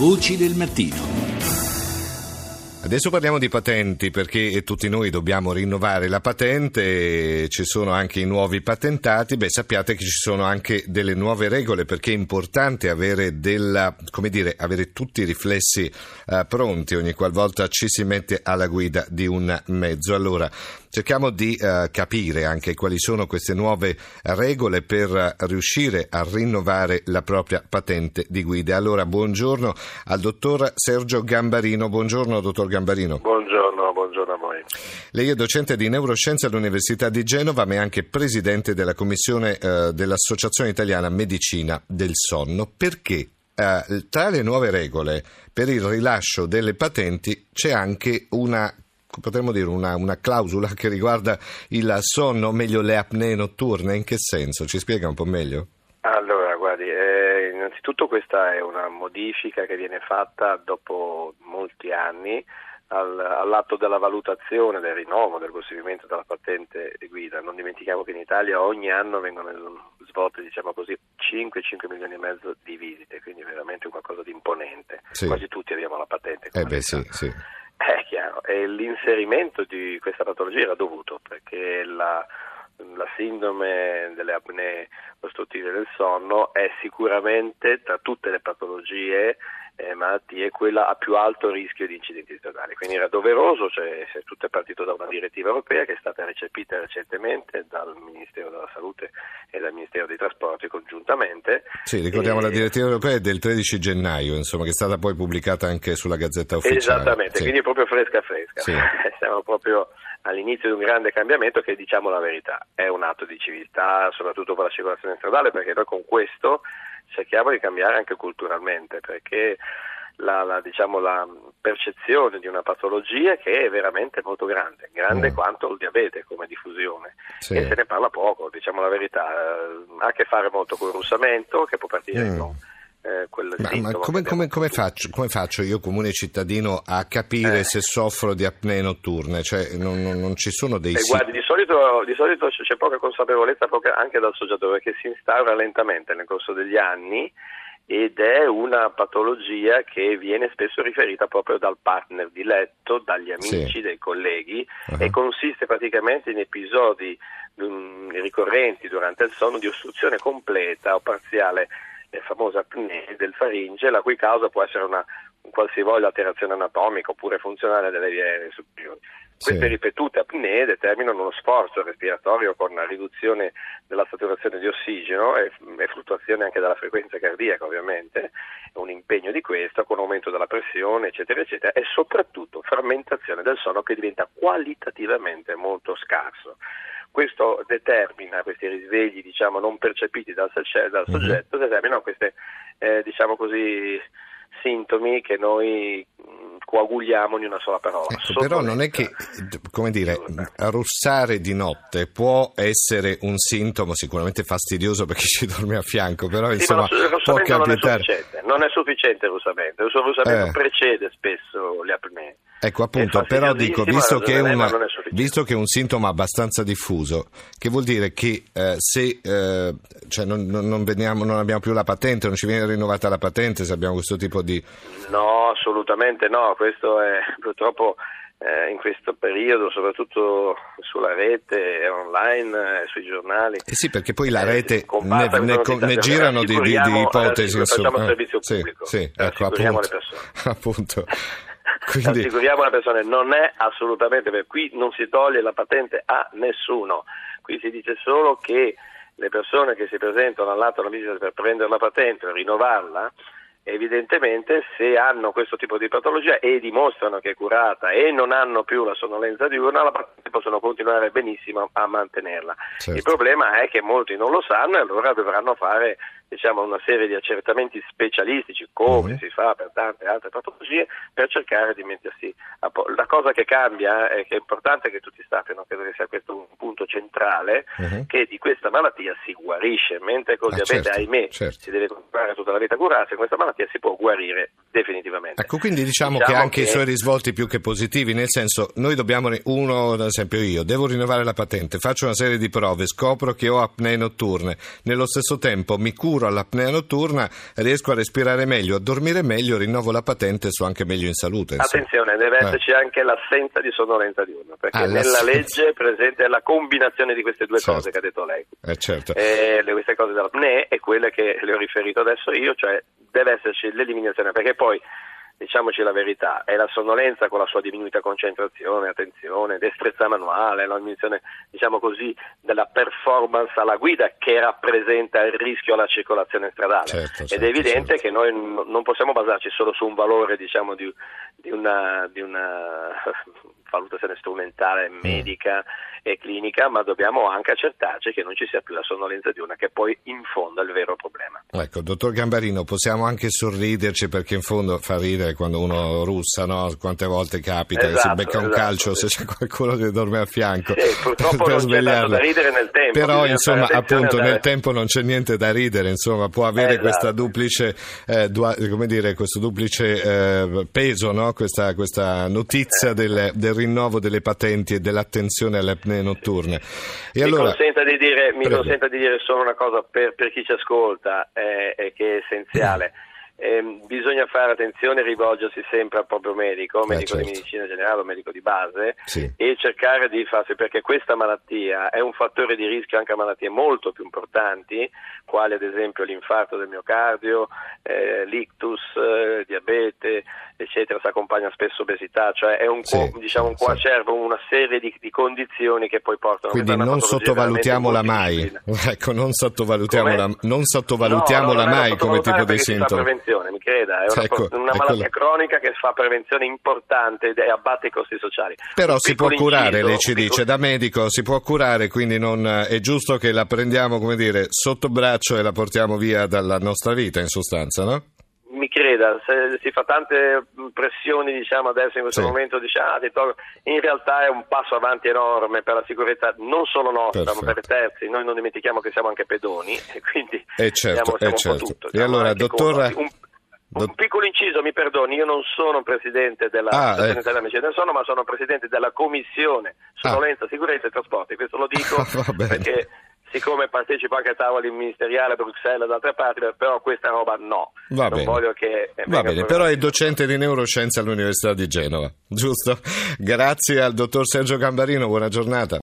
Voci del mattino. Adesso parliamo di patenti perché tutti noi dobbiamo rinnovare la patente, ci sono anche i nuovi patentati, beh sappiate che ci sono anche delle nuove regole perché è importante avere, della, dire, avere tutti i riflessi uh, pronti ogni qualvolta ci si mette alla guida di un mezzo. Allora cerchiamo di uh, capire anche quali sono queste nuove regole per riuscire a rinnovare la propria patente di guida. Allora buongiorno al dottor Sergio Gambarino, buongiorno dottor Gambarino. Buongiorno, buongiorno a voi. Lei è docente di neuroscienze all'Università di Genova, ma è anche presidente della commissione eh, dell'Associazione Italiana Medicina del Sonno. Perché eh, tra le nuove regole per il rilascio delle patenti c'è anche una potremmo dire una, una, clausola che riguarda il sonno, meglio le apnee notturne, in che senso? Ci spiega un po' meglio? Allora, guardi, eh, innanzitutto questa è una modifica che viene fatta dopo molti anni al, all'atto della valutazione, del rinnovo, del conseguimento della patente di guida. Non dimentichiamo che in Italia ogni anno vengono svolte, diciamo così, 5-5 milioni e mezzo di visite, quindi veramente qualcosa di imponente. Sì. Quasi tutti abbiamo la patente. Eh beh, sì, sì. È chiaro, e l'inserimento di questa patologia era dovuto perché la, la sindrome delle apnee ostruttive del sonno è sicuramente tra tutte le patologie eh, malattie quella a più alto rischio di incidenti stradali. Quindi era doveroso, cioè, tutto è partito da una direttiva europea che è stata recepita recentemente dal Ministero della Salute e dal Ministero dei Trasporti congiuntamente. Sì, ricordiamo e... la direttiva europea del 13 gennaio, insomma, che è stata poi pubblicata anche sulla Gazzetta Ufficiale. Esattamente, sì. quindi è proprio fresca fresca. Sì. Siamo proprio all'inizio di un grande cambiamento che diciamo la verità, è un atto di civiltà, soprattutto per la circolazione stradale, perché noi con questo cerchiamo di cambiare anche culturalmente, perché la, la, diciamo, la, percezione di una patologia che è veramente molto grande, grande mm. quanto il diabete come diffusione sì. e se ne parla poco, diciamo la verità, ha a che fare molto con il russamento che può partire mm. con eh, ma, ma come, come, come, faccio, come, faccio, io comune cittadino a capire eh. se soffro di apnee notturne? Cioè, non, non, non, ci sono dei... Guardi, di solito, di solito, c'è poca consapevolezza anche dal soggetto perché si instaura lentamente nel corso degli anni ed è una patologia che viene spesso riferita proprio dal partner di letto, dagli amici, sì. dai colleghi uh-huh. e consiste praticamente in episodi um, ricorrenti durante il sonno di ostruzione completa o parziale la famosa apnea del faringe, la cui causa può essere una qualsivoglia alterazione anatomica oppure funzionale delle vie superiori. Queste sì. ripetute apnee determinano uno sforzo respiratorio con una riduzione della saturazione di ossigeno e, e fluttuazione anche della frequenza cardiaca ovviamente, un impegno di questo con aumento della pressione eccetera eccetera e soprattutto frammentazione del sonno che diventa qualitativamente molto scarso. Questo determina questi risvegli diciamo, non percepiti dal, dal mhm. soggetto, mm-hmm. determinano questi eh, diciamo sintomi che noi coaguliamo in una sola parola. Ecco, però non è che, come dire, russare di notte può essere un sintomo sicuramente fastidioso per chi ci dorme a fianco, però sì, insomma può capitare. Non è sufficiente il russamento, il russamento eh. precede spesso le apnee. Ecco appunto, però dico, visto che, una, visto che, è un sintomo abbastanza diffuso, che vuol dire che eh, se eh, cioè non, non, veniamo, non, abbiamo più la patente, non ci viene rinnovata la patente se abbiamo questo tipo di... No, assolutamente no, questo è purtroppo eh, in questo periodo, soprattutto sulla rete, online, eh, sui giornali. Eh sì, perché poi la eh, rete ne, ne, ne, girano di, di, di ipotesi. Facciamo il servizio pubblico, sì, sì, ecco, appunto, le persone. appunto. Quindi... Assicuriamo le persone, non è assolutamente per qui non si toglie la patente a nessuno, qui si dice solo che le persone che si presentano all'atto della visita per prendere la patente o rinnovarla evidentemente se hanno questo tipo di patologia e dimostrano che è curata e non hanno più la sonnolenza diurna, la patente possono continuare benissimo a mantenerla. Certo. Il problema è che molti non lo sanno e allora dovranno fare diciamo, una serie di accertamenti specialistici, come mm. si fa per tante altre patologie, per cercare di mettersi a posto. La cosa che cambia è che è importante che tutti sappiano, credo che sia questo un punto centrale uh-huh. che di questa malattia si guarisce, mentre col Ah, diabete, certo, ahimè, certo. si deve continuare tutta la vita a curarsi, questa malattia si può guarire definitivamente. Ecco, quindi diciamo, Diciamo che anche che- i suoi risvolti più che positivi, nel senso, noi dobbiamo, uno, ad esempio io, devo rinnovare la patente, faccio una serie di prove, scopro che ho apnee notturne, nello stesso tempo mi curo all'apnea notturna, riesco a respirare meglio, a dormire meglio, rinnovo la patente e sto anche meglio in salute. insomma. Attenzione, deve Eh. esserci anche l'assenza di sonnolenza diurna, perché Ah, nella legge presente la combinazione di queste due Certo. cose che ha detto lei. Eh, certo. Eh, le- queste cose dell'apnea e quelle che le ho riferito adesso io, cioè deve esserci l'eliminazione, perché poi diciamoci la verità, è la sonnolenza con la sua diminuita concentrazione, attenzione, destrezza manuale, la diminuzione, diciamo così, della performance alla guida che rappresenta il rischio alla circolazione stradale. Certo, Ed certo, è evidente certo. che noi non possiamo basarci solo su un valore, diciamo, di, di una, di una valutazione strumentale, Mm. medica e clinica, ma dobbiamo anche accertarci che non ci sia più la sonnolenza diurna, che poi in fondo è il vero problema. Ecco, dottor Gambarino, possiamo anche sorriderci perché in fondo fa ridere quando uno russa, no? Quante volte capita che si Esatto, becca un esatto, calcio sì. se c'è qualcuno che dorme a fianco Sì, purtroppo per non c'è svegliarlo. da ridere nel tempo, Però insomma, appunto, a nel dare- tempo non c'è niente da ridere, insomma, può avere Esatto. questa duplice, eh, dua- come dire, questo duplice eh, peso, no? Questa, questa notizia del, del rinnovo delle patenti e dell'attenzione alle apnee notturne. E mi, allora, consenta di dire, mi Prego. consenta di dire solo una cosa per, per chi ci ascolta eh, che è essenziale. Ehm, bisogna fare attenzione e rivolgersi sempre al proprio medico, medico certo. di medicina generale o medico di base, Sì. e cercare di farsi, perché questa malattia è un fattore di rischio anche a malattie molto più importanti, quali ad esempio l'infarto del miocardio, eh, l'ictus, eh, diabete, eccetera, si accompagna spesso obesità, cioè è un, Sì, diciamo, un sì. coacervo, una serie di, di condizioni che poi portano Quindi è una non sottovalutiamola mai, ecco, non sottovalutiamola, non sottovalutiamola No, non è da mai come tipo di sintomo. Prevenzione, mi creda, è una, Ecco, una ecco malattia là. cronica che fa prevenzione importante è- abbatte i costi sociali. Però si può curare, inciso, lei ci piccolo- dice, da medico si può curare, quindi non, è giusto che la prendiamo, come dire, sotto braccio e la portiamo via dalla nostra vita, in sostanza, no? Creda, se si fa tante pressioni diciamo adesso in questo Sì. momento, ah, tolgo- in realtà è un passo avanti enorme per la sicurezza non solo nostra, ma per i Perfetto. terzi. Noi non dimentichiamo che siamo anche pedoni e quindi Eh, certo, siamo, siamo eh, certo. un po' tutto. E allora, coinvolti. Un, un piccolo inciso, mi perdoni, io non sono presidente della Ah, Associazione ecco. Italiana Sonno, ma sono presidente della Commissione Sonnolenza, Sicurezza e Trasporti. Questo lo dico perché siccome partecipo anche a tavoli ministeriali a Bruxelles e da altre parti, però questa roba no. Va non bene. voglio che eh, Va bene, però è docente di neuroscienze all'Università di Genova, giusto? Grazie al dottor Sergio Gambarino, buona giornata.